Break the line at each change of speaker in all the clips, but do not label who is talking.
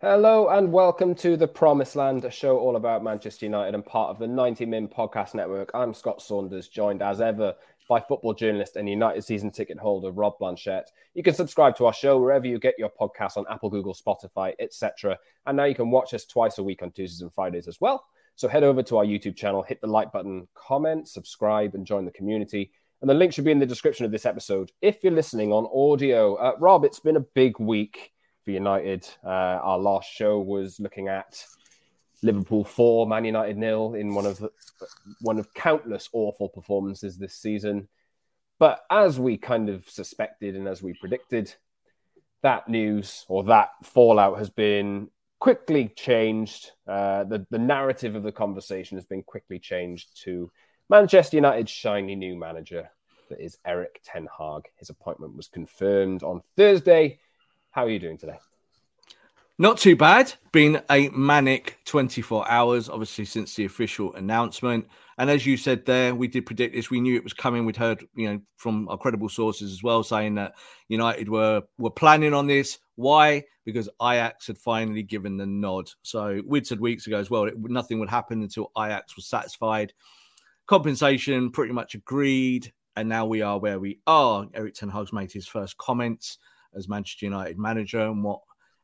Hello and welcome to the Promised Land, a show all about Manchester United and part of the 90 Min Podcast Network. I'm Scott Saunders, joined as ever by football journalist and United season ticket holder Rob Blanchette. You can subscribe to our show wherever you get your podcasts on Apple, Google, Spotify, etc. And now you can watch us twice a week on Tuesdays and Fridays as well. So head over to our YouTube channel, hit the like button, comment, subscribe, and join the community. And the link should be in the description of this episode if you're listening on audio. Uh, Rob, it's been a big week for United. Uh, our last show was looking at Liverpool four, Man United nil in one of one of countless awful performances this season. But as we kind of suspected and as we predicted, that news or that fallout has been quickly changed. Uh, the the narrative of the conversation has been quickly changed to Manchester United's shiny new manager, that is Erik Ten Hag. His appointment was confirmed on Thursday how are you doing today?
Not too bad. Been a manic 24 hours, obviously, since the official announcement. And as you said there, we did predict this. We knew it was coming. We'd heard, you know, from our credible sources as well, saying that United were were planning on this. Why? Because Ajax had finally given the nod. So we'd said weeks ago as well, it, nothing would happen until Ajax was satisfied. Compensation pretty much agreed, and now we are where we are. Erik Ten Hag's made his first comments as Manchester United manager and what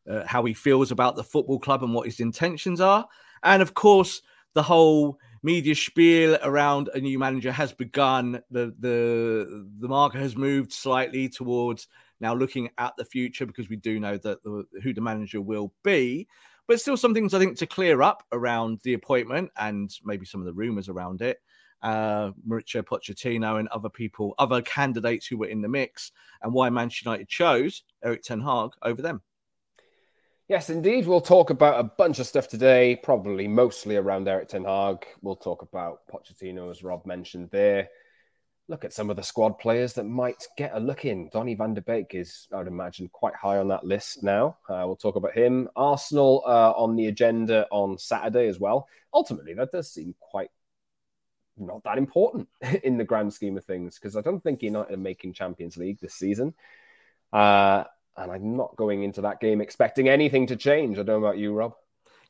uh, how he feels about the football club and what his intentions are. And of course, the whole media spiel around a new manager has begun. The the the marker has moved slightly towards now looking at the future because we do know that the, who the manager will be. But still, some things I think to clear up around the appointment and maybe some of the rumours around it uh, Mauricio Pochettino and other people, other candidates who were in the mix, and why Manchester United chose Erik Ten Hag over them.
Yes, indeed. We'll talk about a bunch of stuff today, probably mostly around Erik Ten Hag. We'll talk about Pochettino, as Rob mentioned there. Look at some of the squad players that might get a look in. Donny van de Beek is, I'd imagine, quite high on that list now. Uh, we'll talk about him. Arsenal uh, on the agenda on Saturday as well. Ultimately, that does seem quite not that important in the grand scheme of things because I don't think United are making Champions League this season. Uh, and I'm not going into that game expecting anything to change. I don't know about you, Rob.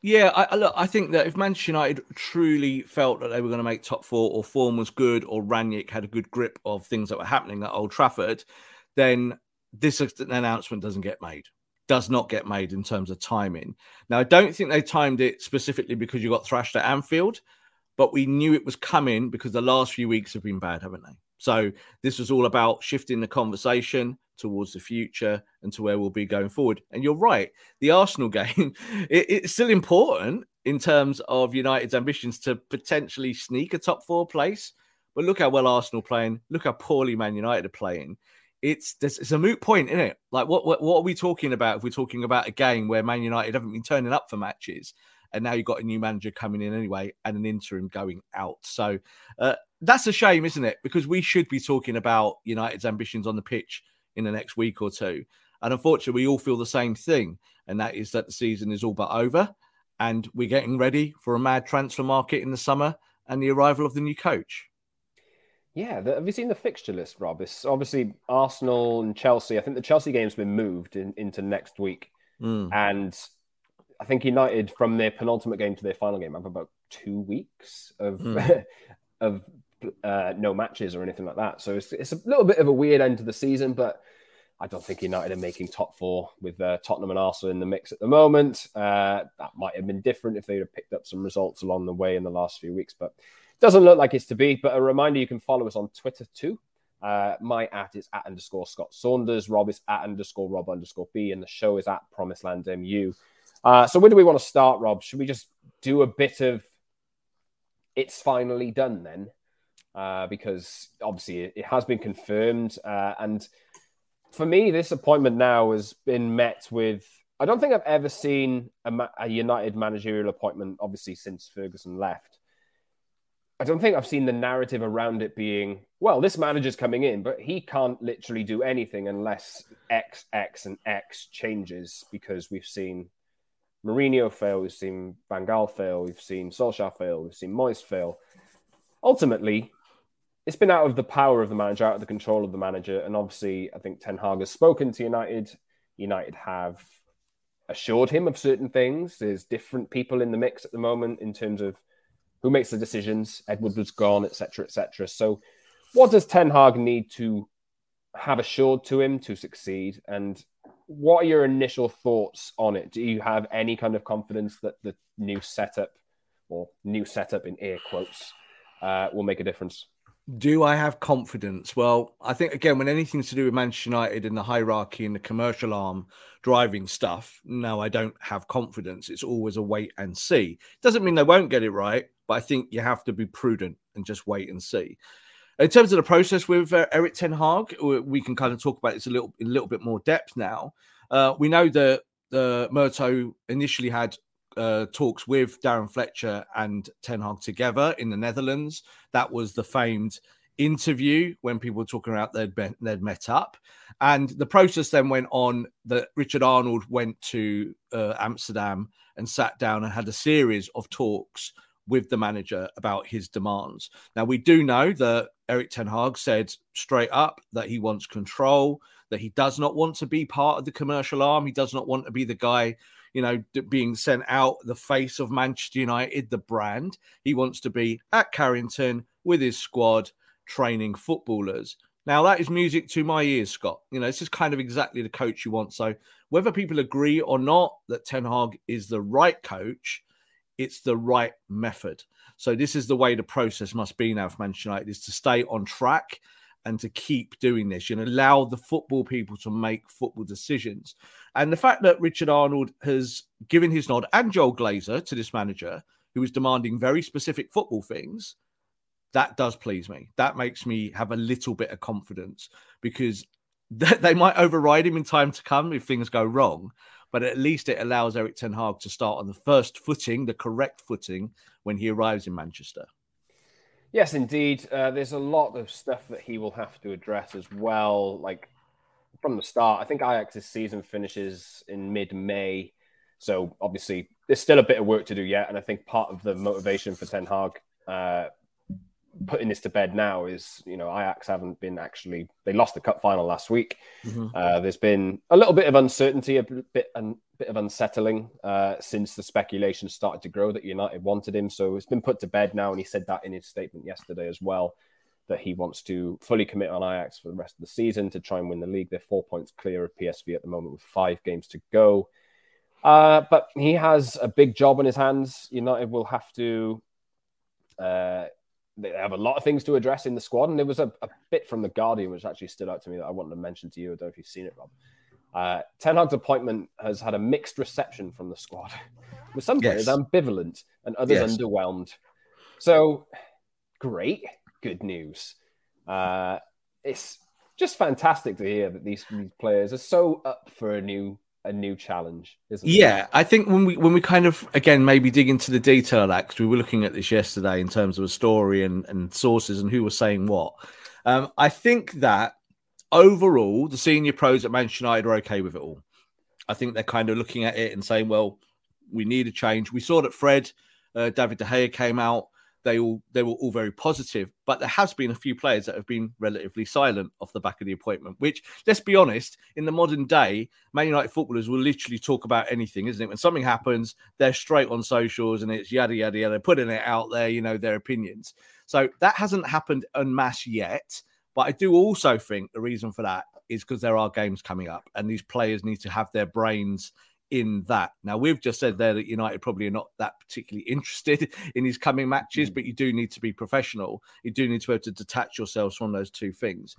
Yeah, I, look, I think that if Manchester United truly felt that they were going to make top four, or form was good, or Rangnick had a good grip of things that were happening at Old Trafford, then this announcement doesn't get made. Does not get made in terms of timing. Now, I don't think they timed it specifically because you got thrashed at Anfield but we knew it was coming because the last few weeks have been bad, haven't they? So this was all about shifting the conversation towards the future and to where we'll be going forward. And you're right, the Arsenal game it, it's still important in terms of United's ambitions to potentially sneak a top four place. But look how well Arsenal playing. Look how poorly Man United are playing. It's it's a moot point, isn't it? Like what, what what are we talking about if we're talking about a game where Man United haven't been turning up for matches? And now you've got a new manager coming in anyway and an interim going out. So uh, that's a shame, isn't it? Because we should be talking about United's ambitions on the pitch in the next week or two. And unfortunately, we all feel the same thing, and that is that the season is all but over, and we're getting ready for a mad transfer market in the summer and the arrival of the new coach.
Yeah, the, have you seen the fixture list, Rob? It's obviously Arsenal and Chelsea. I think the Chelsea game's been moved in, into next week, mm. and I think United from their penultimate game to their final game have about two weeks of mm. of uh, no matches or anything like that. So it's, it's a little bit of a weird end to the season, but I don't think United are making top four with uh, Tottenham and Arsenal in the mix at the moment. Uh, that might have been different if they'd have picked up some results along the way in the last few weeks, but it doesn't look like it's to be. But a reminder, you can follow us on Twitter too. Uh, my at is at underscore Scott Saunders. Rob is at underscore Rob underscore B, and the show is at Promised Land MU. Uh, so where do we want to start, Rob? Should we just do a bit of it's finally done then? Uh, because obviously it, has been confirmed. Uh, and for me, this appointment now has been met with I don't think I've ever seen a, a United managerial appointment, obviously since Ferguson left. I don't think I've seen the narrative around it being, well, this manager's coming in, but he can't literally do anything unless X, X, and X changes because we've seen Mourinho fail, we've seen Van Gaal fail, we've seen Solskjaer fail, we've seen Moyes fail. Ultimately, it's been out of the power of the manager, out of the control of the manager. And obviously, I think Ten Hag has spoken to United. United have assured him of certain things. There's different people in the mix at the moment in terms of who makes the decisions. Edward was gone, etc., etc. So, what does Ten Hag need to have assured to him to succeed? And what are your initial thoughts on it? Do you have any kind of confidence that the new setup, or new setup in air quotes, uh, will make a difference?
Do I have confidence? Well, I think again, when anything's to do with Manchester United and the hierarchy and the commercial arm driving stuff, no, I don't have confidence. It's always a wait and see. Doesn't mean they won't get it right, but I think you have to be prudent and just wait and see. In terms of the process with uh, Erik Ten Hag, we can kind of talk about this a little, in a little bit more depth now. Uh, we know that uh, Murtough initially had uh, talks with Darren Fletcher and Ten Hag together in the Netherlands. That was the famed interview when people were talking about they'd, been, they'd met up. And the process then went on that Richard Arnold went to uh, Amsterdam and sat down and had a series of talks with the manager about his demands. Now, we do know that Erik Ten Hag said straight up that he wants control, that he does not want to be part of the commercial arm. He does not want to be the guy you know, being sent out, the face of Manchester United, the brand. He wants to be at Carrington with his squad training footballers. Now, that is music to my ears, Scott. You know, this is kind of exactly the coach you want. So, whether people agree or not that Ten Hag is the right coach, it's the right method. So, this is the way the process must be now for Manchester United is to stay on track and to keep doing this and allow the football people to make football decisions. And the fact that Richard Arnold has given his nod and Joel Glazer to this manager who is demanding very specific football things, that does please me. That makes me have a little bit of confidence because they might override him in time to come if things go wrong. But at least it allows Erik Ten Hag to start on the first footing, the correct footing, when he arrives in Manchester.
Yes, indeed. Uh, there's a lot of stuff that he will have to address as well. Like from the start, I think Ajax's season finishes in mid May. So obviously, there's still a bit of work to do yet. And I think part of the motivation for Ten Hag uh, putting this to bed now is, you know, Ajax haven't been actually, they lost the cup final last week. Mm-hmm. Uh, there's been a little bit of uncertainty, a bit, and a bit of unsettling uh, since the speculation started to grow that United wanted him. So it's been put to bed now. And he said that in his statement yesterday as well, that he wants to fully commit on Ajax for the rest of the season to try and win the league. They're four points clear of PSV at the moment with five games to go. Uh, but he has a big job on his hands. United will have to uh, they have a lot of things to address in the squad. And there was a, a, bit from the Guardian which actually stood out to me that I wanted to mention to you. I don't know if you've seen it, Rob. Uh, Ten Hag's appointment has had a mixed reception from the squad, with some players yes. ambivalent and others yes. underwhelmed. So great, good news. Uh, it's just fantastic to hear that these, these players are so up for a new a new challenge, isn't
it? yeah? I think when we when we kind of again maybe dig into the detail that because we were looking at this yesterday in terms of a story and, and sources and who was saying what. Um, I think that overall the senior pros at Manchester United are okay with it all. I think they're kind of looking at it and saying, well, we need a change. We saw that Fred, uh, David De Gea came out they all they were all very positive. But there has been a few players that have been relatively silent off the back of the appointment. Which, let's be honest, in the modern day, Man United footballers will literally talk about anything, isn't it? When something happens, they're straight on socials and it's yada yada yada, putting it out there, you know, their opinions. So that hasn't happened en masse yet. But I do also think the reason for that is because there are games coming up and these players need to have their brains in that. Now, we've just said there that United probably are not that particularly interested in his coming matches, mm. but you do need to be professional. You do need to be able to detach yourselves from those two things.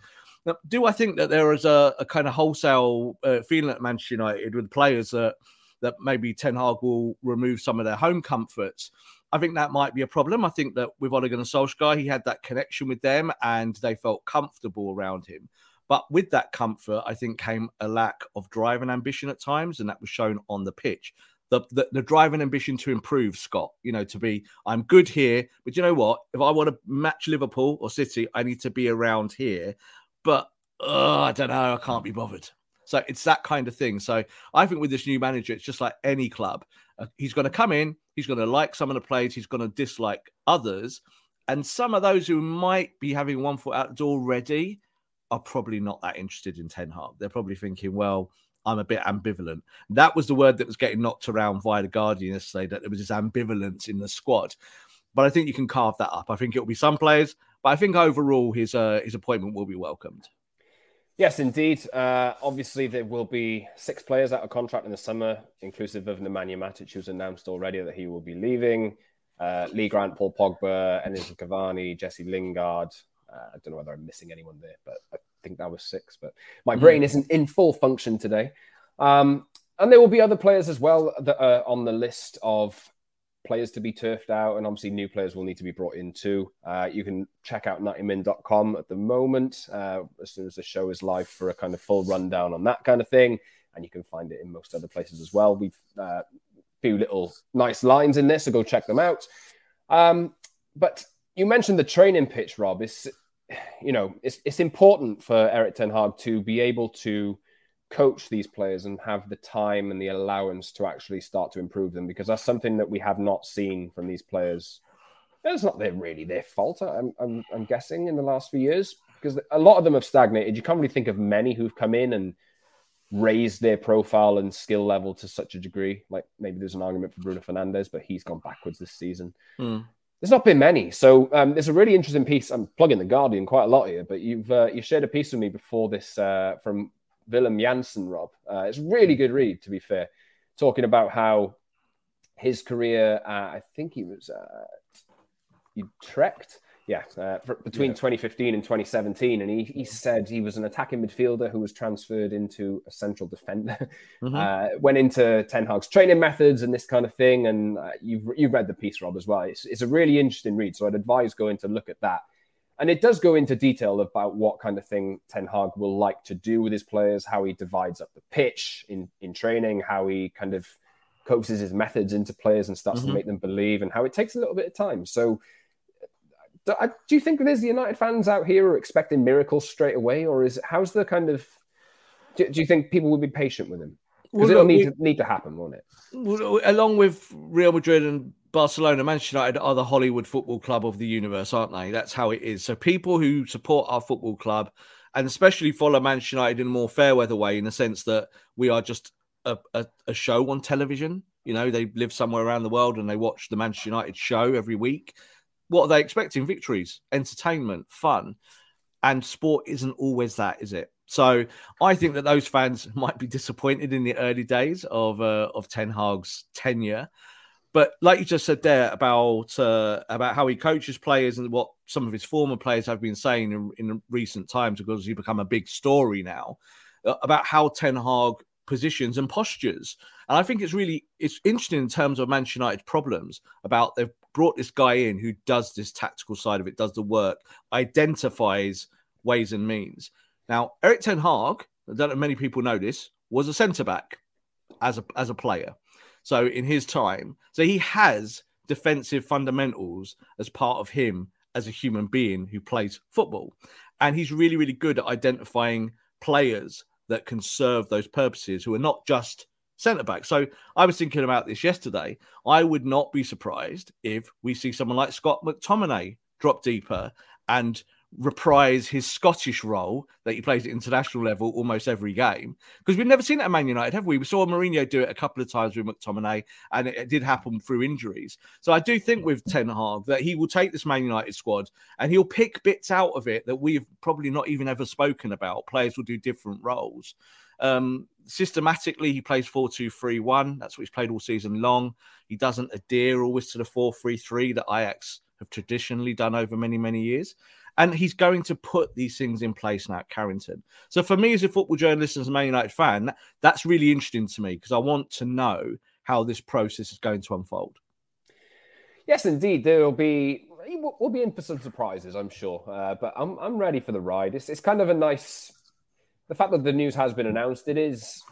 Now, do I think that there is a, a kind of wholesale uh, feeling at Manchester United with players that that maybe Ten Hag will remove some of their home comforts? I think that might be a problem. I think that with Ole Gunnar Solskjaer, he had that connection with them and they felt comfortable around him. But with that comfort, I think came a lack of drive and ambition at times, and that was shown on the pitch. The, the, the drive and ambition to improve, Scott, you know, to be, I'm good here, but you know what? If I want to match Liverpool or City, I need to be around here. But I don't know, I can't be bothered. So it's that kind of thing. So I think with this new manager, it's just like any club. Uh, he's going to come in, he's going to like some of the players, he's going to dislike others. And some of those who might be having one foot out the door already are probably not that interested in Ten Hag. They're probably thinking, well, I'm a bit ambivalent. That was the word that was getting knocked around via the Guardian yesterday, that there was this ambivalence in the squad. But I think you can carve that up. I think it'll be some players, but I think overall his uh, his appointment will be welcomed.
Yes, indeed. Uh, obviously, there will be six players out of contract in the summer, inclusive of Nemanja Matic, who's announced already that he will be leaving. Uh, Lee Grant, Paul Pogba, Enes Cavani, Jesse Lingard. Uh, I don't know whether I'm missing anyone there, but I think that was six. But my mm-hmm. brain isn't in full function today. Um, and there will be other players as well that are on the list of players to be turfed out, and obviously new players will need to be brought in too. Uh, you can check out 90min.com at the moment uh, as soon as the show is live for a kind of full rundown on that kind of thing, and you can find it in most other places as well. We've uh, few little nice lines in there, so go check them out. Um, but you mentioned the training pitch, Rob. It's you know it's it's important for Erik Ten Hag to be able to coach these players and have the time and the allowance to actually start to improve them because that's something that we have not seen from these players. It's not their, really their fault, I'm, I'm, I'm guessing, in the last few years because a lot of them have stagnated. You can't really think of many who've come in and raised their profile and skill level to such a degree. Like maybe there's an argument for Bruno Fernandes, but he's gone backwards this season. Mm. There's not been many, so um, there's a really interesting piece. I'm plugging the Guardian quite a lot here, but you've uh, you shared a piece with me before this uh, from Willem Janssen, Rob. Uh, it's a really good read, to be fair, talking about how his career, I think he was Utrecht, yeah, uh, between yeah. 2015 and 2017. And he, he said he was an attacking midfielder who was transferred into a central defender, mm-hmm. uh, went into Ten Hag's training methods and this kind of thing. And uh, you've, you've read the piece, Rob, as well. It's, it's a really interesting read. So I'd advise going to look at that and it does go into detail about what kind of thing Ten Hag will like to do with his players, how he divides up the pitch in, in training, how he kind of coaxes his methods into players and starts mm-hmm. to make them believe, and how it takes a little bit of time. So, do, do you think there's United fans out here are expecting miracles straight away, or is how's the kind of do, do you think people will be patient with him? Because well, it'll need, we, to, need to happen, won't it?
Along with Real Madrid and Barcelona, Manchester United are the Hollywood football club of the universe, aren't they? That's how it is. So people who support our football club and especially follow Manchester United in a more fair weather way, in the sense that we are just a, a, a show on television. You know, they live somewhere around the world and they watch the Manchester United show every week. What are they expecting? Victories, entertainment, fun. And sport isn't always that, is it? So I think that those fans might be disappointed in the early days of uh, of Ten Hag's tenure. But like you just said there about uh, about how he coaches players and what some of his former players have been saying in, in recent times, because he's become a big story now uh, about how Ten Hag positions and postures. And I think it's really it's interesting in terms of Manchester United problems about they've brought this guy in who does this tactical side of it, does the work, identifies ways and means. Now, Erik Ten Hag, I don't know many people know this, was a centre back as a as a player. So in his time, so he has defensive fundamentals as part of him as a human being who plays football. And he's really, really good at identifying players that can serve those purposes who are not just centre back. So I was thinking about this yesterday. I would not be surprised if we see someone like Scott McTominay drop deeper and reprise his Scottish role that he plays at international level almost every game. Because we've never seen it at Man United, have we? We saw Mourinho do it a couple of times with McTominay, and it, it, did happen through injuries. So I do think with Ten Hag that he will take this Man United squad and he'll pick bits out of it that we've probably not even ever spoken about. Players will do different roles. Um, systematically, he plays 4 2 3 1. That's what he's played all season long. He doesn't adhere always to the 4 3 3 that Ajax have traditionally done over many, many years. And he's going to put these things in place now at Carrington. So for me as a football journalist and as a Man United fan, that's really interesting to me because I want to know how this process is going to unfold.
Yes, indeed. There will be we'll be in for some surprises, I'm sure. Uh, but I'm I'm ready for the ride. It's it's kind of a nice the fact that the news has been announced, it is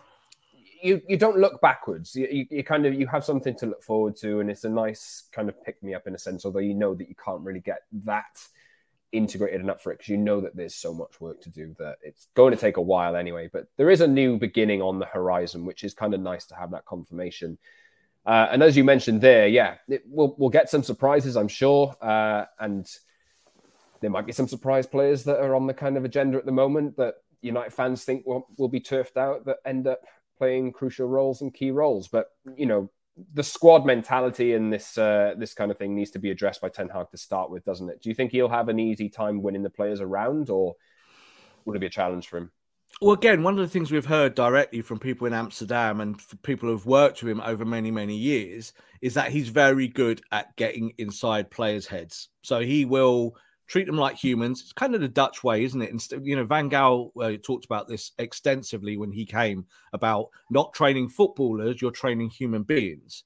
you you don't look backwards. You, you, you, kind of you have something to look forward to, and it's a nice kind of pick me up in a sense. Although you know that you can't really get that integrated enough for it because you know that there's so much work to do that it's going to take a while anyway. But there is a new beginning on the horizon, which is kind of nice to have that confirmation. Uh, and as you mentioned there, yeah, it, we'll we'll get some surprises, I'm sure, uh, and there might be some surprise players that are on the kind of agenda at the moment that United fans think will, will be turfed out that end up playing crucial roles and key roles. But you know, the squad mentality and this uh, this kind of thing needs to be addressed by Ten Hag to start with, doesn't it? Do you think he'll have an easy time winning the players around, or would it be a challenge for him?
Well, again, one of the things we've heard directly from people in Amsterdam and people who've worked with him over many, many years is that he's very good at getting inside players' heads. So he will treat them like humans. It's kind of the Dutch way, isn't it? And you know, Van Gaal uh, talked about this extensively when he came about not training footballers, you're training human beings.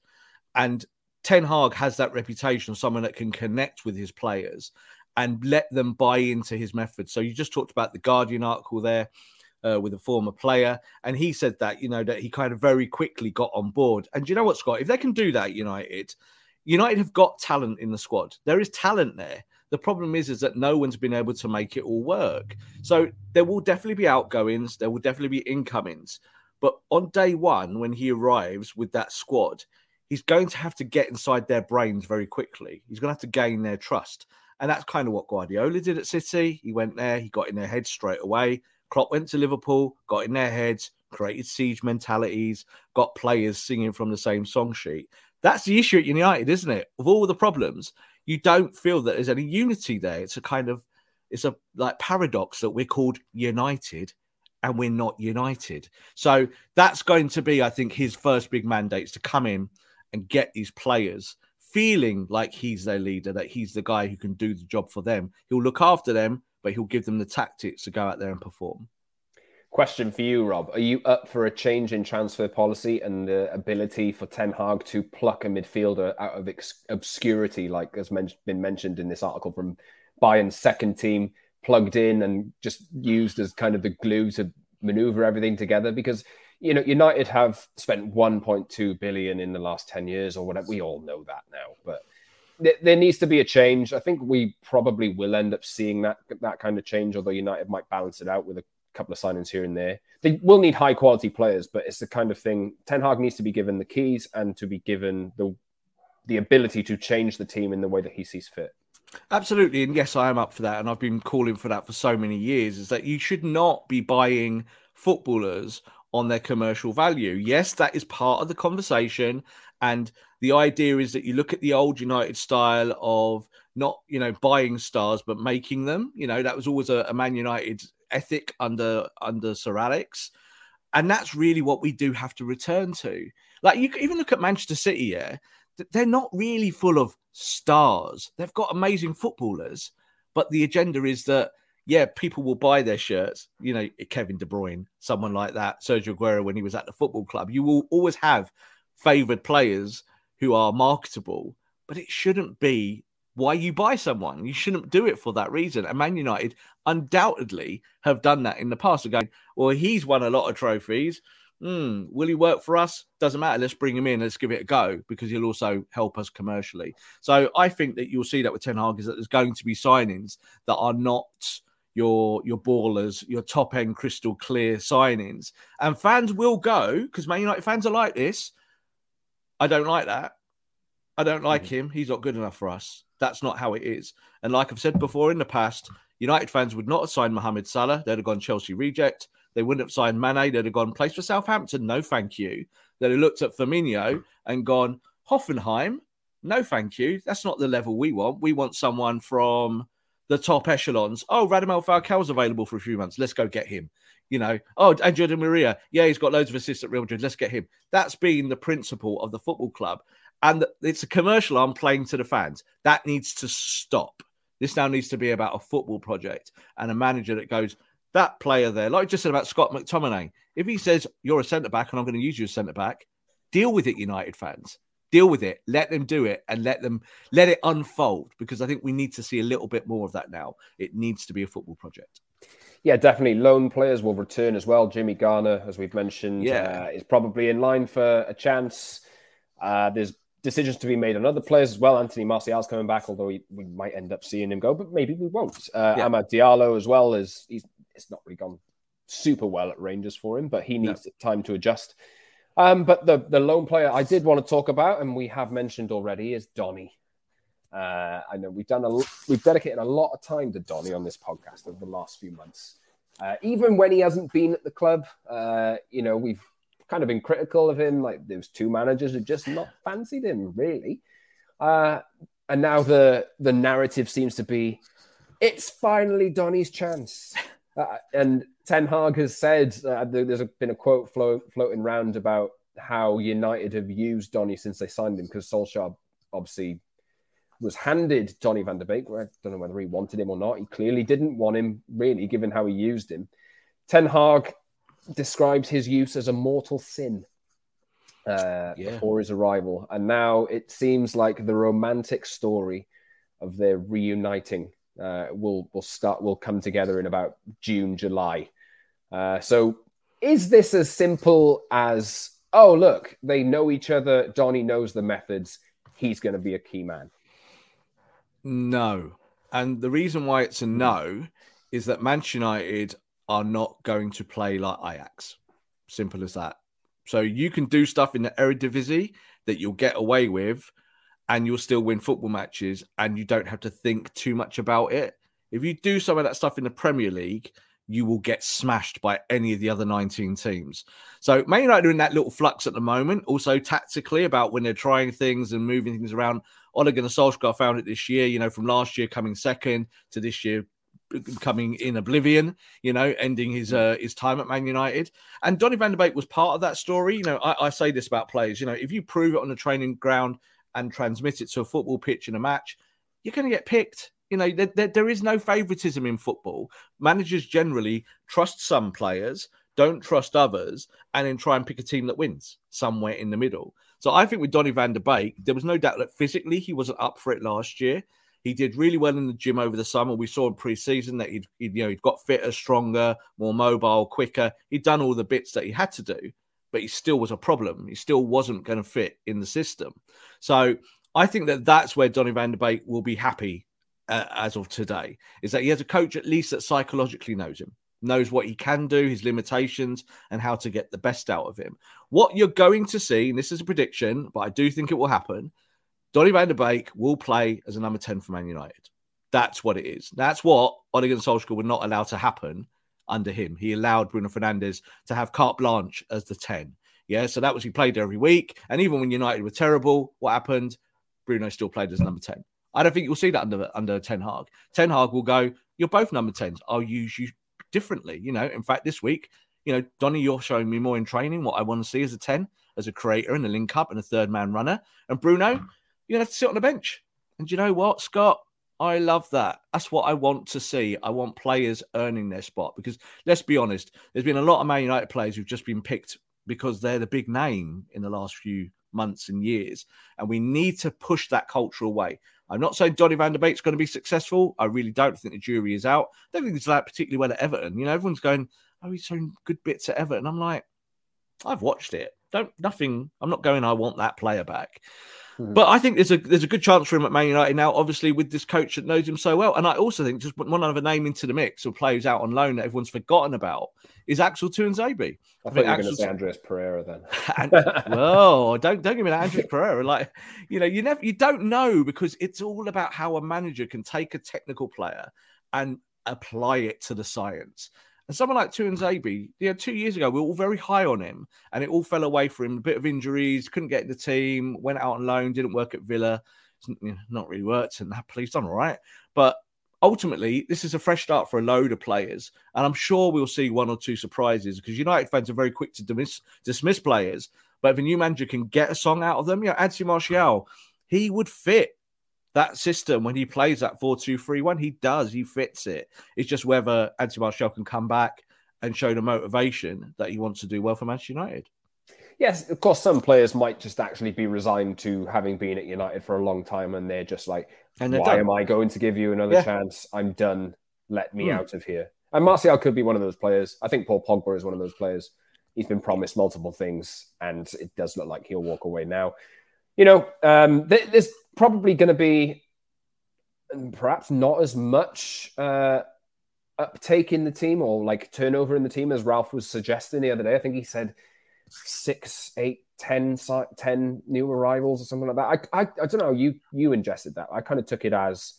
And Ten Hag has that reputation, of someone that can connect with his players and let them buy into his method. So you just talked about the Guardian article there. Uh, with a former player, and he said that you know that he kind of very quickly got on board. And you know what, Scott? If they can do that, United, United have got talent in the squad. There is talent there. The problem is, is that no one's been able to make it all work. So there will definitely be outgoings, there will definitely be incomings. But on day one, when he arrives with that squad, he's going to have to get inside their brains very quickly. He's going to have to gain their trust. And that's kind of what Guardiola did at City. He went there, he got in their heads straight away. Klopp went to Liverpool, got in their heads, created siege mentalities, got players singing from the same song sheet. That's the issue at United, isn't it? Of all the problems, you don't feel that there's any unity there. It's a kind of it's a like paradox that we're called united and we're not united. So that's going to be, I think, his first big mandate to come in and get these players feeling like he's their leader, that he's the guy who can do the job for them. He'll look after them, but he'll give them the tactics to go out there and perform.
Question for you, Rob. Are you up for a change in transfer policy and the ability for Ten Hag to pluck a midfielder out of ex- obscurity, like has men- been mentioned in this article from Bayern's second team, plugged in and just used as kind of the glue to maneuver everything together? Because you know United have spent 1.2 billion in the last 10 years or whatever. We all know that now, but there needs to be a change. I think we probably will end up seeing that that kind of change, although United might balance it out with a couple of signings here and there. They will need high quality players, but it's the kind of thing Ten Hag needs to be given the keys and to be given the the ability to change the team in the way that he sees fit.
Absolutely, and yes, I am up for that, and I've been calling for that for so many years. Is that you should not be buying footballers on their commercial value. Yes, that is part of the conversation, and the idea is that you look at the old United style of not, you know, buying stars but making them. You know, that was always a, a Man United ethic under under Sir Alex, and that's really what we do have to return to. Like you even look at Manchester City, yeah, they're not really full of stars. They've got amazing footballers, but the agenda is that yeah, people will buy their shirts. You know, Kevin De Bruyne, someone like that, Sergio Aguero when he was at the football club. You will always have favoured players who are marketable, but it shouldn't be why you buy someone. You shouldn't do it for that reason. And Man United undoubtedly have done that in the past. Again, going, well, he's won a lot of trophies. Hmm, will he work for us? Doesn't matter. Let's bring him in. Let's give it a go because he'll also help us commercially. So I think that you'll see that with Ten Hag is that there's going to be signings that are not your your ballers, your top end crystal clear signings, and fans will go because Man United fans are like this. I don't like that. I don't like mm-hmm. him. He's not good enough for us. That's not how it is. And like I've said before in the past, United fans would not have signed Mohamed Salah. They'd have gone Chelsea reject. They wouldn't have signed Mane. They'd have gone place for Southampton. No, thank you. They'd have looked at Firmino and gone Hoffenheim. No, thank you. That's not the level we want. We want someone from the top echelons. Oh, Radamel Falcao's available for a few months. Let's go get him. You know, oh, Angel Di Maria. Yeah, he's got loads of assists at Real Madrid. Let's get him. That's been the principle of the football club and it's a commercial I'm playing to the fans. That needs to stop. This now needs to be about a football project and a manager that goes, that player there, like I just said about Scott McTominay, if he says you're a centre back and I'm going to use you as centre back, deal with it, United fans. Deal with it. Let them do it and let them let it unfold because I think we need to see a little bit more of that now. It needs to be a football project.
Yeah, definitely. Loan players will return as well. Jimmy Garner, as we've mentioned,
Yeah.
uh, is probably in line for a chance. Uh, there's decisions to be made on other players as well. Anthony Martial's coming back, although we, we might end up seeing him go, but maybe we won't. Uh,
Yeah.
Amad Diallo as well is he's it's not really gone super well at Rangers for him, but he
No.
needs time to adjust. Um, but the the lone player I did want to talk about, and we have mentioned already, is Donny. Uh, I know we've done a we've dedicated a lot of time to Donny on this podcast over the last few months. Uh, even when he hasn't been at the club, uh, you know, we've kind of been critical of him. Like there was two managers who just not fancied him really, uh, and now the the narrative seems to be, it's finally Donny's chance. Uh, and Ten Hag has said uh, there's been a quote float, floating around about how United have used Donny since they signed him because Solskjaer obviously was handed Donny van de Beek. I don't know whether he wanted him or not. He clearly didn't want him, really, given how he used him. Ten Hag describes his use as a mortal sin uh,
Yeah.
before his arrival, and now it seems like the romantic story of their reuniting uh, will will start will come together in about June, July. Uh, so, is this as simple as oh look, they know each other. Donny knows the methods. He's going to be a key man.
No. And the reason why it's a no is that Manchester United are not going to play like Ajax. Simple as that. So you can do stuff in the Eredivisie that you'll get away with and you'll still win football matches and you don't have to think too much about it. If you do some of that stuff in the Premier League, you will get smashed by any of the other 19 teams. So Man United are in that little flux at the moment, also tactically about when they're trying things and moving things around. Ole Gunnar Solskjaer found it this year, you know, from last year coming second to this year coming in oblivion, you know, ending his uh, his time at Man United. And Donny van de Beek was part of that story. You know, I, I say this about players, you know, if you prove it on the training ground and transmit it to a football pitch in a match, you're going to get picked. You know, there, there, there is no favoritism in football. Managers generally trust some players, don't trust others, and then try and pick a team that wins somewhere in the middle. So I think with Donny van de Beek, there was no doubt that physically he wasn't up for it last year. He did really well in the gym over the summer. We saw in pre-season that he'd, he'd you know he'd got fitter, stronger, more mobile, quicker. He'd done all the bits that he had to do, but he still was a problem. He still wasn't going to fit in the system. So I think that that's where Donny van de Beek will be happy uh, as of today. Is that he has a coach at least that psychologically knows him, knows what he can do, his limitations, and how to get the best out of him. What you're going to see, and this is a prediction, but I do think it will happen. Donny van de Beek will play as a number 10 for Man United. That's what it is. That's what Ole Solskjaer would not allow to happen under him. He allowed Bruno Fernandes to have carte blanche as the 10. Yeah, so that was he played every week. And even when United were terrible, what happened? Bruno still played as number 10. I don't think you'll see that under under Ten Hag. Ten Hag will go, You're both number 10s. I'll use you differently. You know, in fact, this week, you know, Donny, you're showing me more in training what I want to see as a 10, as a creator and a link up and a third man runner. And Bruno, gonna have to sit on the bench. And you know what, Scott? I love that. That's what I want to see. I want players earning their spot because let's be honest, there's been a lot of Man United players who've just been picked because they're the big name in the last few months and years. And we need to push that culture away. I'm not saying Donny van de Beek's going to be successful. I really don't think the jury is out. I don't think he's like particularly well at Everton. You know, everyone's going, oh, he's showing good bits at Everton. I'm like, I've watched it. Don't nothing. I'm not going. I want that player back. Hmm. But I think there's a there's a good chance for him at Man United now. Obviously, with this coach that knows him so well, and I also think just one other name into the mix of players out on loan that everyone's forgotten about is Axel Tuanzebe.
I
I
thought you were
think
going to
Axel's-
say Andreas Pereira then.
and, well, don't don't give me that Andrew Pereira. Like you know, you never you don't know because it's all about how a manager can take a technical player and apply it to the science. And someone like Tuanzebe, you know, two years ago we were all very high on him, and it all fell away for him. A bit of injuries, couldn't get in the team, went out on loan, didn't work at Villa, It's, not really worked, and Napoli he's done all right. But ultimately, this is a fresh start for a load of players, and I'm sure we'll see one or two surprises because United fans are very quick to dismiss, dismiss players. But if a new manager can get a song out of them, you know, Anthony Martial, he would fit that system when he plays that 4 2 3 1. He does, he fits it. It's just whether Anthony Martial can come back and show the motivation that he wants to do well for Manchester United.
Yes, of course, some players might just actually be resigned to having been at United for a long time, and they're just like,
And
"Why
done.
am I going to give you another
Yeah.
chance? I'm done. Let me
Hmm.
out of here." And Martial could be one of those players. I think Paul Pogba is one of those players. He's been promised multiple things, and it does look like he'll walk away now. You know, um, th- there's probably going to be perhaps not as much uh, uptake in the team or like turnover in the team as Ralf was suggesting the other day. I think he said six, eight, ten, ten new arrivals or something like that. I, I, I don't know. You you ingested that. I kind of took it as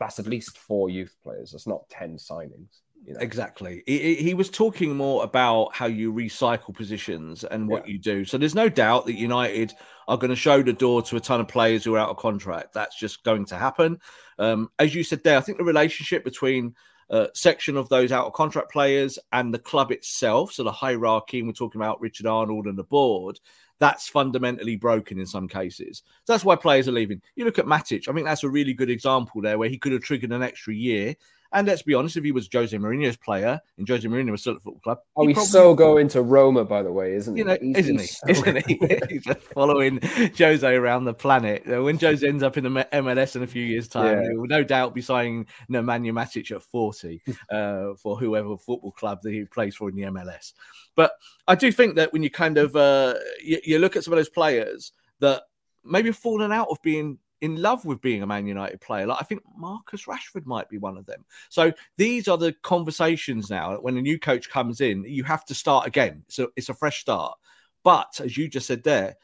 that's at least four youth players. It's not ten signings.
You know? Exactly. He, he, was talking more about how you recycle positions and what yeah. you do. So there's no doubt that United are going to show the door to a ton of players who are out of contract. That's just going to happen. Um, as you said there, I think the relationship between uh, section of those out of contract players and the club itself, so the hierarchy, and we're talking about Richard Arnold and the board, that's fundamentally broken in some cases. So that's why players are leaving. You look at Matic, I think that's a really good example there where he could have triggered an extra year and let's be honest, if he was Jose Mourinho's player and Jose Mourinho was still at football club,
oh, he's probably, so going to Roma, by the way, isn't he?
You know,
he's,
isn't he? So isn't he? he's following Jose around the planet. When Jose ends up in the MLS in a few years' time, yeah. he will no doubt be signing Nemanja Matic at forty uh, for whoever football club that he plays for in the MLS. But I do think that when you kind of uh, you, you look at some of those players that maybe fallen out of being in love with being a Man United player. Like I think Marcus Rashford might be one of them. So these are the conversations now. When a new coach comes in, you have to start again. So it's a fresh start. But as you just said there,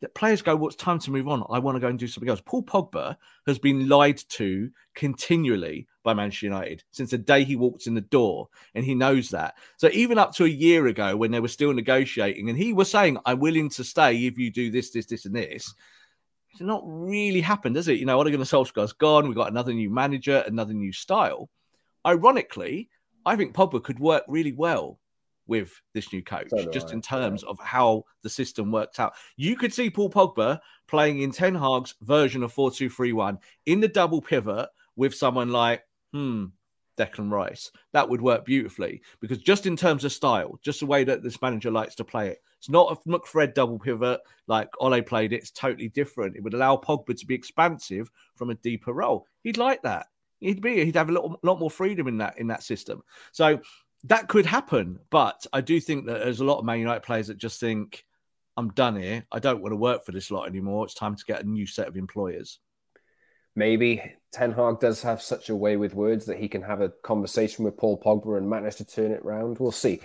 that players go, "What's well, time to move on? I want to go and do something else." Paul Pogba has been lied to continually by Manchester United since the day he walked in the door, and he knows that. So even up to a year ago, when they were still negotiating, and he was saying, "I'm willing to stay if you do this, this, this, and this," It's not really happened, has it? You know, Ole Gunnar Solskjaer's gone. We've got another new manager, another new style. Ironically, I think Pogba could work really well with this new coach, so just I. in terms yeah. of how the system works out. You could see Paul Pogba playing in Ten Hag's version of 4 2 3 1 in the double pivot with someone like, hmm, Declan Rice. That would work beautifully because just in terms of style, just the way that this manager likes to play it, it's not a McFred double pivot like Ole played it. It's totally different. It would allow Pogba to be expansive from a deeper role. He'd like that. He'd be. He'd have a little, lot more freedom in that in that system. So that could happen. But I do think that there's a lot of Man United players that just think, "I'm done here. I don't want to work for this lot anymore. It's time to get a new set of employers."
Maybe Ten Hag does have such a way with words that he can have a conversation with Paul Pogba and manage to turn it around. We'll see.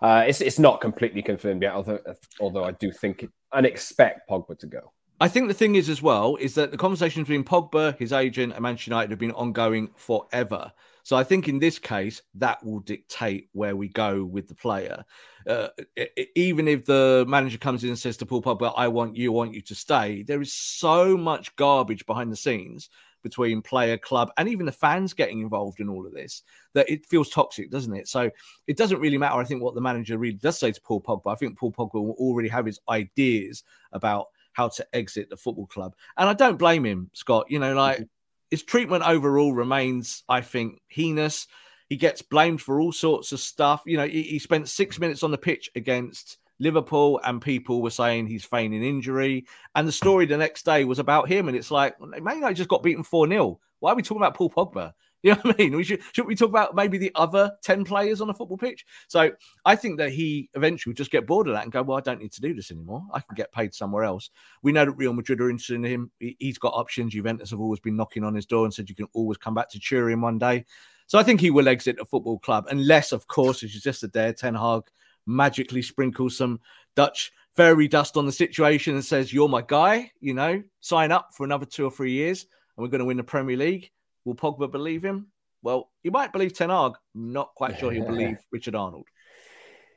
Uh, it's it's not completely confirmed yet, although although I do think and expect Pogba to go.
I think the thing is as well is that the conversations between Pogba, his agent, and Manchester United have been ongoing forever. So I think in this case that will dictate where we go with the player. Uh, even if the manager comes in and says to Paul Pogba, "I want you, I want you to stay," there is so much garbage behind the scenes between player, club, and even the fans getting involved in all of this that it feels toxic, doesn't it? So it doesn't really matter, I think, what the manager really does say to Paul Pogba. I think Paul Pogba will already have his ideas about how to exit the football club. And I don't blame him, Scott. You know, like mm-hmm. His treatment overall remains, I think, heinous. He gets blamed for all sorts of stuff. You know, he, he spent six minutes on the pitch against Liverpool, and people were saying he's feigning injury. And the story the next day was about him, and it's like, maybe I just got beaten 4 0. Why are we talking about Paul Pogba? You know what I mean? We should should we talk about maybe the other 10 players on a football pitch? So I think that he eventually would just get bored of that and go, Well, I don't need to do this anymore. I can get paid somewhere else. We know that Real Madrid are interested in him. He's got options. Juventus have always been knocking on his door and said you can always come back to Turin one day. So I think he will exit a football club, unless, of course, as you just said there, Ten Hag magically sprinkles some Dutch fairy dust on the situation and says, You're my guy, you know, sign up for another two or three years and we're going to win the Premier League. Will Pogba believe him? Well, he might believe Ten Hag. Not quite sure he'll believe Richard Arnold.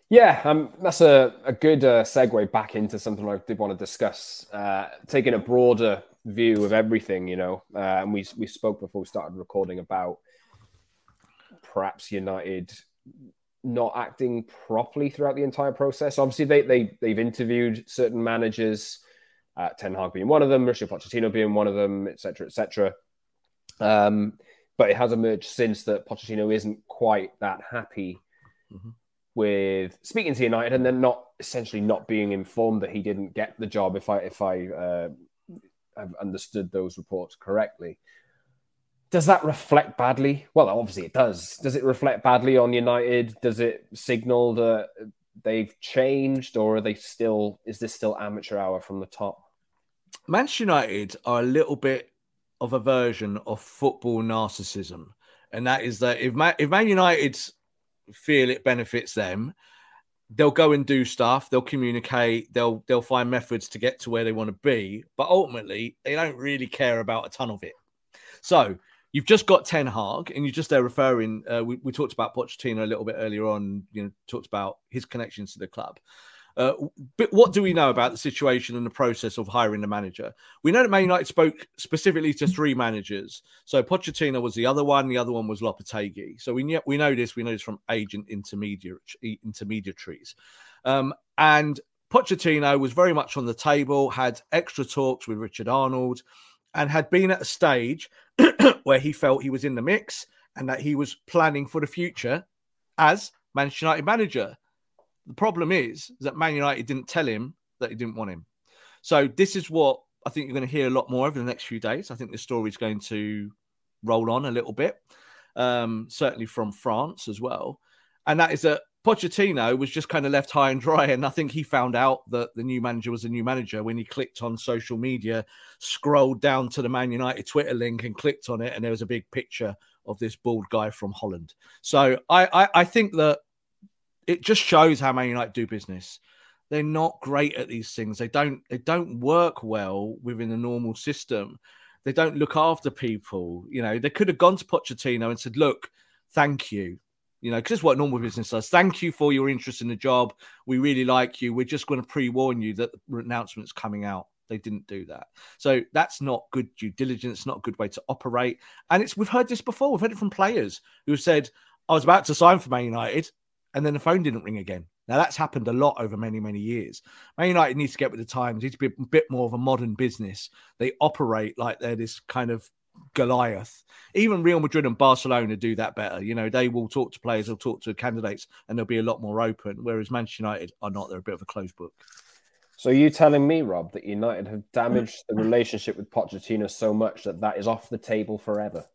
Yeah, um, that's a, a good uh, segue back into something I did want to discuss. Uh, taking a broader view of everything, you know, uh, and we we spoke before we started recording about perhaps United not acting properly throughout the entire process. Obviously, they, they, they've interviewed certain managers, uh, Ten Hag being one of them, Richard Pochettino being one of them, etc., etc. Um, but it has emerged since that Pochettino isn't quite that happy mm-hmm. with speaking to United and then not essentially not being informed that he didn't get the job. If I if I uh, have understood those reports correctly, does that reflect badly? Well, obviously it does. Does it reflect badly on United? Does it signal that they've changed, or are they still? Is this still amateur hour from the top?
Manchester United are a little bit of a version of football narcissism, and that is that if Man, if Man United feel it benefits them, they'll go and do stuff. They'll communicate. They'll they'll find methods to get to where they want to be. But ultimately, they don't really care about a ton of it. So you've just got Ten Hag, and you're just there referring. Uh, we, we talked about Pochettino a little bit earlier on. You know, talked about his connections to the club. Uh, but what do we know about the situation and the process of hiring the manager? We know that Man United spoke specifically to three managers. So Pochettino was the other one. The other one was Lopetegui. So we we know this. We know this from agent intermediaries. Um, and Pochettino was very much on the table. Had extra talks with Richard Arnold, and had been at a stage where he felt he was in the mix and that he was planning for the future as Manchester United manager. The problem is, that Man United didn't tell him that he didn't want him. So this is what I think you're going to hear a lot more over the next few days. I think the story is going to roll on a little bit, um, certainly from France as well. And that is that Pochettino was just kind of left high and dry. And I think he found out that the new manager was a new manager when he clicked on social media, scrolled down to the Man United Twitter link and clicked on it. And there was a big picture of this bald guy from Holland. So I, I, I think that it just shows how Man United do business. They're not great at these things. They don't they don't work well within a normal system. They don't look after people. You know, they could have gone to Pochettino and said, "Look, thank you you know, because it's what normal business does. Thank you for your interest in the job. We really like you. We're just going to pre warn you that the announcement's coming out. They didn't do that. So that's not good due diligence, not a good way to operate. And it's we've heard this before. We've heard it from players who said, I was about to sign for Man United, and then the phone didn't ring again. Now that's happened a lot over many, many years. Man United needs to get with the times, needs to be a bit more of a modern business. They operate like they're this kind of Goliath. Even Real Madrid and Barcelona do that better. You know, they will talk to players, they'll talk to candidates, and they'll be a lot more open. Whereas Manchester United are not. They're a bit of a closed book.
So you telling me, Rob, that United have damaged the relationship with Pochettino so much that that is off the table forever?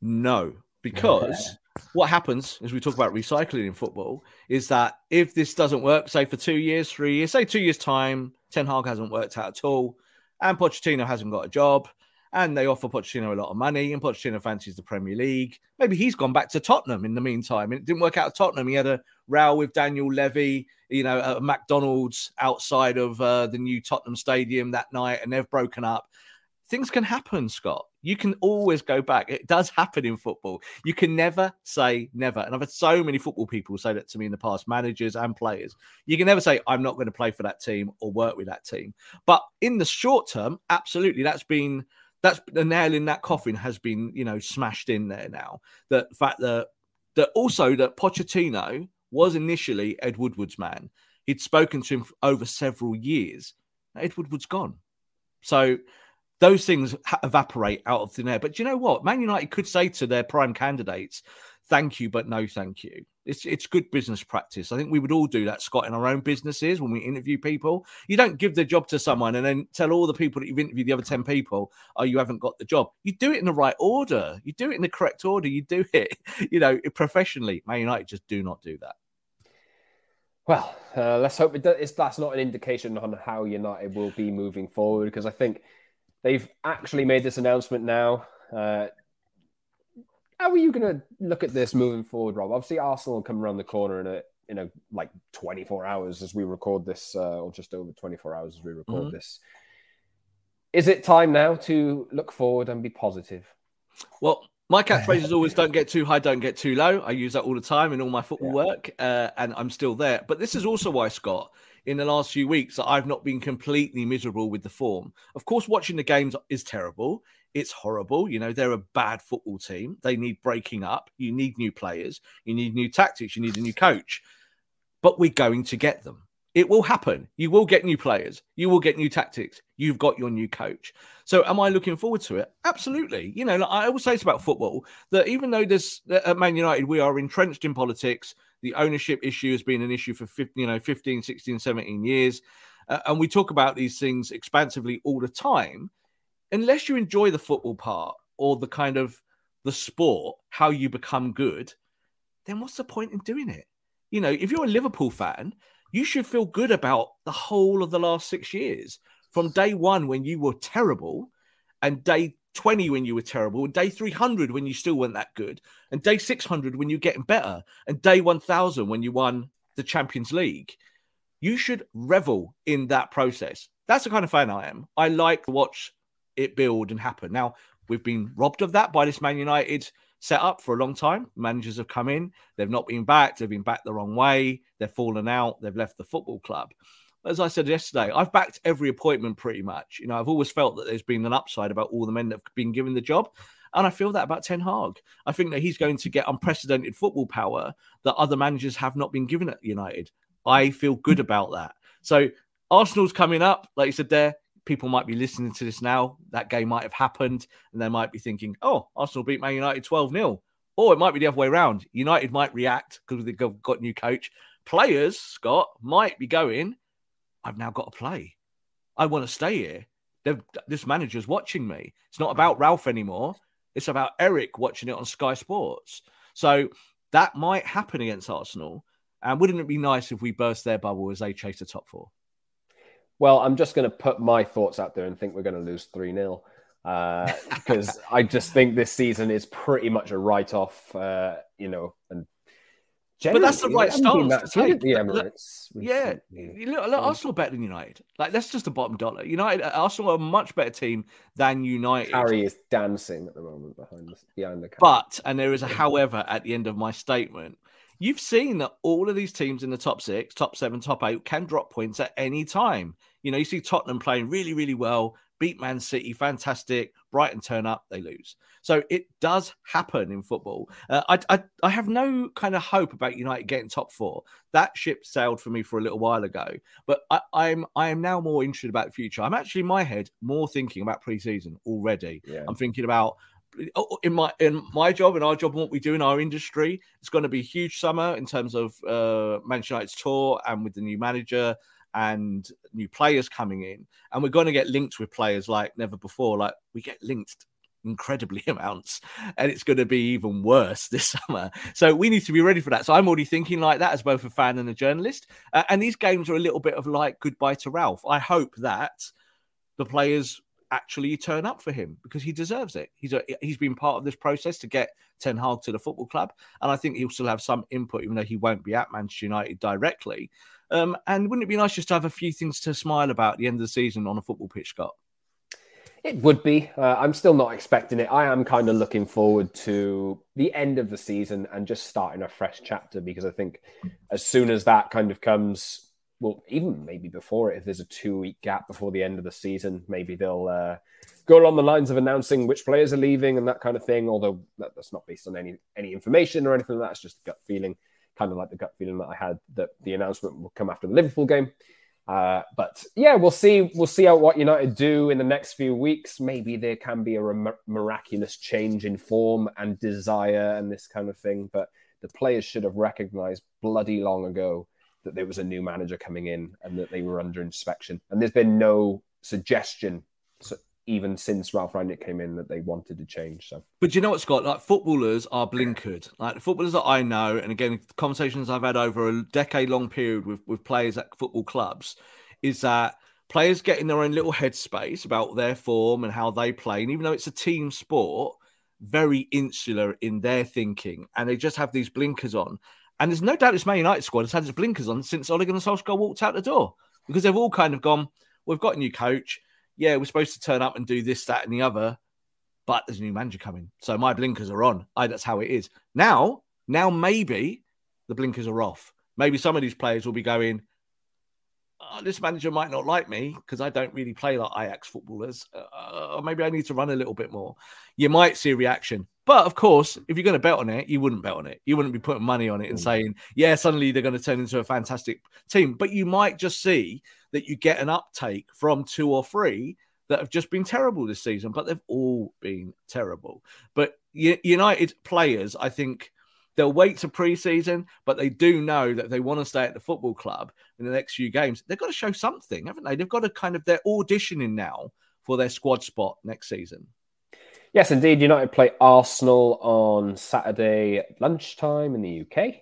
No, because what happens as we talk about recycling in football is that if this doesn't work, say for two years, three years, say two years time, Ten Hag hasn't worked out at all, and Pochettino hasn't got a job, and they offer Pochettino a lot of money, and Pochettino fancies the Premier League. Maybe he's gone back to Tottenham in the meantime. And it didn't work out at Tottenham. He had a row with Daniel Levy, you know, at McDonald's outside of uh, the new Tottenham Stadium that night, and they've broken up. Things can happen, Scott. You can always go back. It does happen in football. You can never say never. And I've had so many football people say that to me in the past, managers and players. You can never say, I'm not going to play for that team or work with that team. But in the short term, absolutely, that's been that's the nail in that coffin has been you know smashed in there now. The fact that that also that Pochettino was initially Ed Woodward's man. He'd spoken to him over several years. Ed Woodward's gone, so those things evaporate out of thin air. But you know what? Man United could say to their prime candidates, "Thank you, but no, thank you." It's it's good business practice. I think we would all do that, Scott, in our own businesses when we interview people. You don't give the job to someone and then tell all the people that you've interviewed, the other 10 people, oh, you haven't got the job. You do it in the right order. You do it in the correct order. You do it, you know, professionally. Man United just do not do that.
Well, uh, let's hope it does, that's not an indication on how United will be moving forward because I think they've actually made this announcement now. Uh, how are you going to look at this moving forward, Rob? Obviously, Arsenal will come around the corner in a in a like 24 hours as we record this, uh, or just over 24 hours as we record mm-hmm. this. Is it time now to look forward and be positive?
Well, my catchphrase is always "Don't get too high, don't get too low." I use that all the time in all my football yeah. work, uh, and I'm still there. But this is also why Scott, in the last few weeks, that I've not been completely miserable with the form. Of course, watching the games is terrible. It's horrible. You know, they're a bad football team. They need breaking up. You need new players. You need new tactics. You need a new coach. But we're going to get them. It will happen. You will get new players. You will get new tactics. You've got your new coach. So, am I looking forward to it? Absolutely. You know, like I always say it's about football that even though this at Man United we are entrenched in politics, the ownership issue has been an issue for 15, you know 15, 16, 17 years, uh, and we talk about these things expansively all the time unless you enjoy the football part or the kind of the sport, how you become good, then what's the point in doing it? You know, if you're a Liverpool fan, you should feel good about the whole of the last six years from day one when you were terrible and day 20 when you were terrible, and day 300 when you still weren't that good, and day 600 when you're getting better, and day 1000 when you won the Champions League. You should revel in that process. That's the kind of fan I am. I like to watch it build and happen. Now, we've been robbed of that by this Man United setup for a long time. Managers have come in, they've not been backed, they've been backed the wrong way, they've fallen out, they've left the football club as I said yesterday, I've backed every appointment pretty much. You know, I've always felt that there's been an upside about all the men that have been given the job. And I feel that about Ten Hag. I think that he's going to get unprecedented football power that other managers have not been given at United. I feel good about that. So Arsenal's coming up, like you said there. People might be listening to this now. That game might have happened, and they might be thinking, "Oh, Arsenal beat Man United 12 0 Or it might be the other way around. United might react because they've got new coach. Players, Scott, might be going, I've now got to play. I want to stay here. They've, this manager's watching me. It's not about Ralf anymore. It's about Erik watching it on Sky Sports. So that might happen against Arsenal. And wouldn't it be nice if we burst their bubble as they chase the top four?
Well, I'm just going to put my thoughts out there and think we're going to lose 3 0 because uh, I just think this season is pretty much a write off, uh, you know, and
but that's the right stance to take.
The Emirates
yeah, look, look, Arsenal better than United. Like that's just a bottom dollar. United, uh, Arsenal are a much better team than United.
Harry is dancing at the moment behind the, behind the.
Camera. But and there is a however at the end of my statement. You've seen that all of these teams in the top six, top seven, top eight can drop points at any time. You know, you see Tottenham playing really, really well, beat Man City, fantastic. Brighton turn up, they lose. So it does happen in football. Uh, I, I, I have no kind of hope about United getting top four. That ship sailed for me for a little while ago. But I, I'm I am now more interested about the future. I'm actually in my head more thinking about preseason already. Yeah. I'm thinking about oh, in my in my job and our job and what we do in our industry. It's going to be a huge summer in terms of uh, Manchester United's tour and with the new manager and new players coming in. And we're going to get linked with players like never before. Like we get linked incredibly amounts and it's going to be even worse this summer so we need to be ready for that so i'm already thinking like that as both a fan and a journalist uh, and these games are a little bit of like goodbye to ralf i hope that the players actually turn up for him because he deserves it he's a, he's been part of this process to get ten hag to the football club and i think he'll still have some input even though he won't be at manchester united directly um, and wouldn't it be nice just to have a few things to smile about at the end of the season on a football pitch, Scott?
It would be. Uh, I'm still not expecting it. I am kind of looking forward to the end of the season and just starting a fresh chapter because I think as soon as that kind of comes, well, even maybe before it, if there's a two week gap before the end of the season, maybe they'll uh, go along the lines of announcing which players are leaving and that kind of thing. Although that's not based on any any information or anything. That's just a gut feeling kind of like the gut feeling that I had that the announcement will come after the Liverpool game. Uh, but yeah, we'll see. We'll see how what United do in the next few weeks. Maybe there can be a miraculous change in form and desire and this kind of thing. But the players should have recognised bloody long ago that there was a new manager coming in and that they were under inspection. And there's been no suggestion even since Ralf Rangnick came in that they wanted to change. So,
but you know what, Scott? Like footballers are blinkered. Like the footballers that I know, and again, conversations I've had over a decade-long period with with players at football clubs, is that players get in their own little headspace about their form and how they play, and even though it's a team sport, very insular in their thinking, and they just have these blinkers on. And there's no doubt this Man United squad has had its blinkers on since Ole Gunnar Solskjaer walked out the door because they've all kind of gone. We've got a new coach yeah, we're supposed to turn up and do this, that, and the other, but there's a new manager coming. So my blinkers are on. I, that's how it is. Now, now maybe the blinkers are off. Maybe some of these players will be going, oh, this manager might not like me because I don't really play like Ajax footballers. Uh, or maybe I need to run a little bit more. You might see a reaction. But of course, if you're going to bet on it, you wouldn't bet on it. You wouldn't be putting money on it and mm. saying, yeah, suddenly they're going to turn into a fantastic team. But you might just see that you get an uptake from two or three that have just been terrible this season, but they've all been terrible. But United players, I think they'll wait to pre-season, but they do know that they want to stay at the football club in the next few games. They've got to show something, haven't they? They've got to kind of they're auditioning now for their squad spot next season.
Yes, indeed. United play Arsenal on Saturday lunchtime in the UK.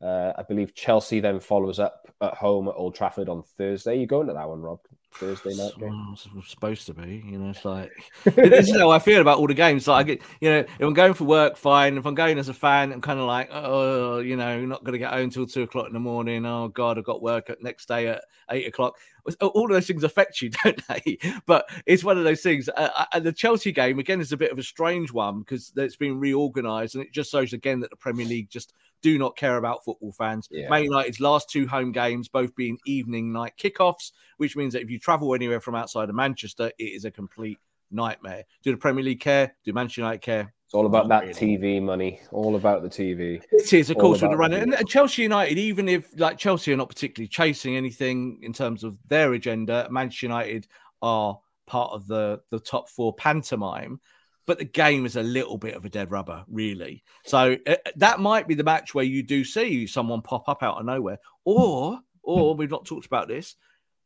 Uh, I believe Chelsea then follows up at home at Old Trafford on Thursday. You going to that one, Rob? Thursday night game.
supposed to be, you know. It's like this is how I feel about all the games. Like, I get, you know, if I'm going for work, fine. If I'm going as a fan, I'm kind of like, oh, you know, not going to get home until two o'clock in the morning. Oh God, I've got work at next day at eight o'clock. All of those things affect you, don't they? But it's one of those things. Uh, and the Chelsea game again is a bit of a strange one because it's been reorganised, and it just shows again that the Premier League just do not care about football fans. Yeah. Man United's last two home games, both being evening night kickoffs, which means that if you travel anywhere from outside of Manchester, it is a complete nightmare. Do the Premier League care? Do Manchester United care?
It's all about that really. TV money. All about the TV.
It is, of all course, with the run. And, and Chelsea United, even if like Chelsea are not particularly chasing anything in terms of their agenda, Manchester United are part of the the top four pantomime but the game is a little bit of a dead rubber, really. So uh, that might be the match where you do see someone pop up out of nowhere, or or we've not talked about this.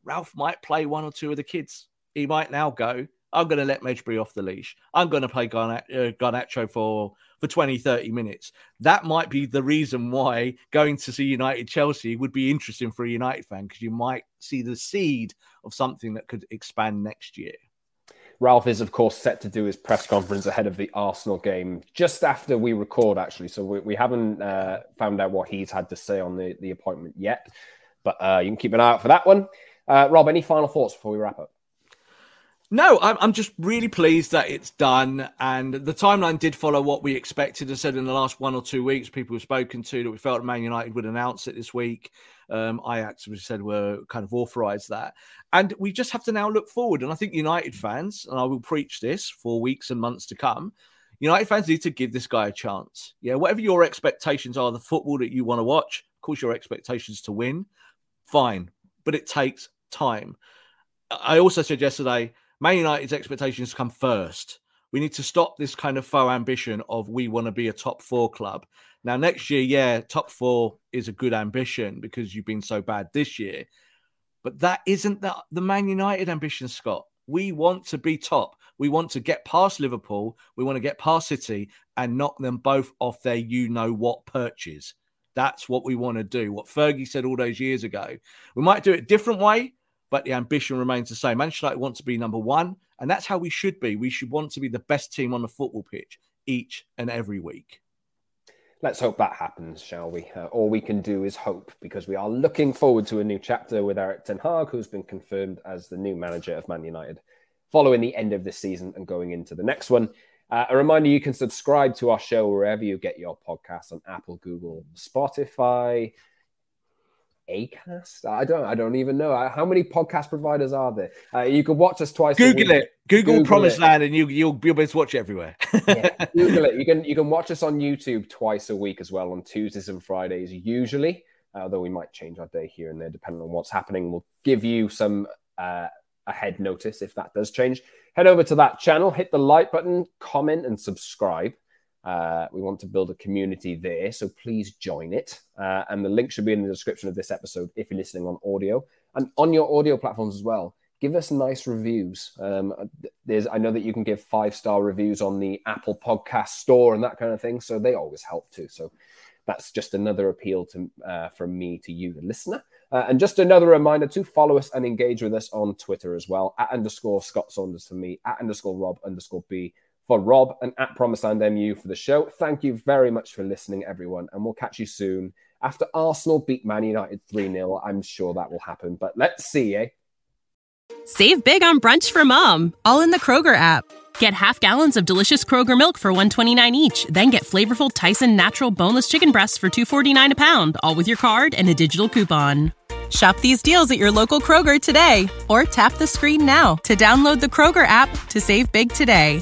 Ralf might play one or two of the kids. He might now go. I'm going to let Mejbri off the leash. I'm going to play uh, Garnacho for for 20, 30 minutes. That might be the reason why going to see United Chelsea would be interesting for a United fan because you might see the seed of something that could expand next year.
Ralf is, of course, set to do his press conference ahead of the Arsenal game just after we record, actually. So we, we haven't uh, found out what he's had to say on the, the appointment yet, but uh, you can keep an eye out for that one. Uh, Rob, any final thoughts before we wrap up?
No, I'm, I'm just really pleased that it's done. And the timeline did follow what we expected. I said in the last one or two weeks, people we've spoken to that we felt Man United would announce it this week. Um, Ajax, we said, were kind of authorised that. And we just have to now look forward. And I think United fans, and I will preach this for weeks and months to come, United fans need to give this guy a chance. Yeah, whatever your expectations are, the football that you want to watch, of course, your expectations to win, fine. But it takes time. I also said yesterday, Man United's expectations come first. We need to stop this kind of faux ambition of we want to be a top four club. Now, next year, yeah, top four is a good ambition because you've been so bad this year. But that isn't the, the Man United ambition, Scott. We want to be top. We want to get past Liverpool. We want to get past City and knock them both off their you know what perches. That's what we want to do. What Fergie said all those years ago. We might do it a different way, but the ambition remains the same. Manchester United want to be number one, and that's how we should be. We should want to be the best team on the football pitch each and every week.
Let's hope that happens, shall we? Uh, all we can do is hope because we are looking forward to a new chapter with Erik Ten Hag, who's been confirmed as the new manager of Man United following the end of this season and going into the next one. Uh, a reminder you can subscribe to our show wherever you get your podcasts on Apple, Google, Spotify, Acast. I don't. I don't even know how many podcast providers are there. Uh, you can watch us twice.
Google it. Google, Google Promised Land, and you you'll be able to watch everywhere.
yeah, Google it. You can you can watch us on YouTube twice a week as well on Tuesdays and Fridays usually. Uh, although we might change our day here and there depending on what's happening. We'll give you some uh, ahead notice if that does change. Head over to that channel, hit the like button, comment, and subscribe. Uh, we want to build a community there, so please join it. Uh, and the link should be in the description of this episode if you're listening on audio and on your audio platforms as well. Give us nice reviews. Um, there's, I know that you can give five star reviews on the Apple Podcast Store and that kind of thing, so they always help too. So that's just another appeal to uh, from me to you, the listener. Uh, and just another reminder to follow us and engage with us on Twitter as well at underscore Scott Saunders for me, at underscore Rob underscore B for Rob and at Promiseland MU for the show. Thank you very much for listening, everyone, and we'll catch you soon. After Arsenal beat Man United 3 0, I'm sure that will happen, but let's see, eh?
Save big on brunch for mom, all in the Kroger app. Get half gallons of delicious Kroger milk for 129 each, then get flavorful Tyson natural boneless chicken breasts for 249 a pound, all with your card and a digital coupon. Shop these deals at your local Kroger today or tap the screen now to download the Kroger app to save big today.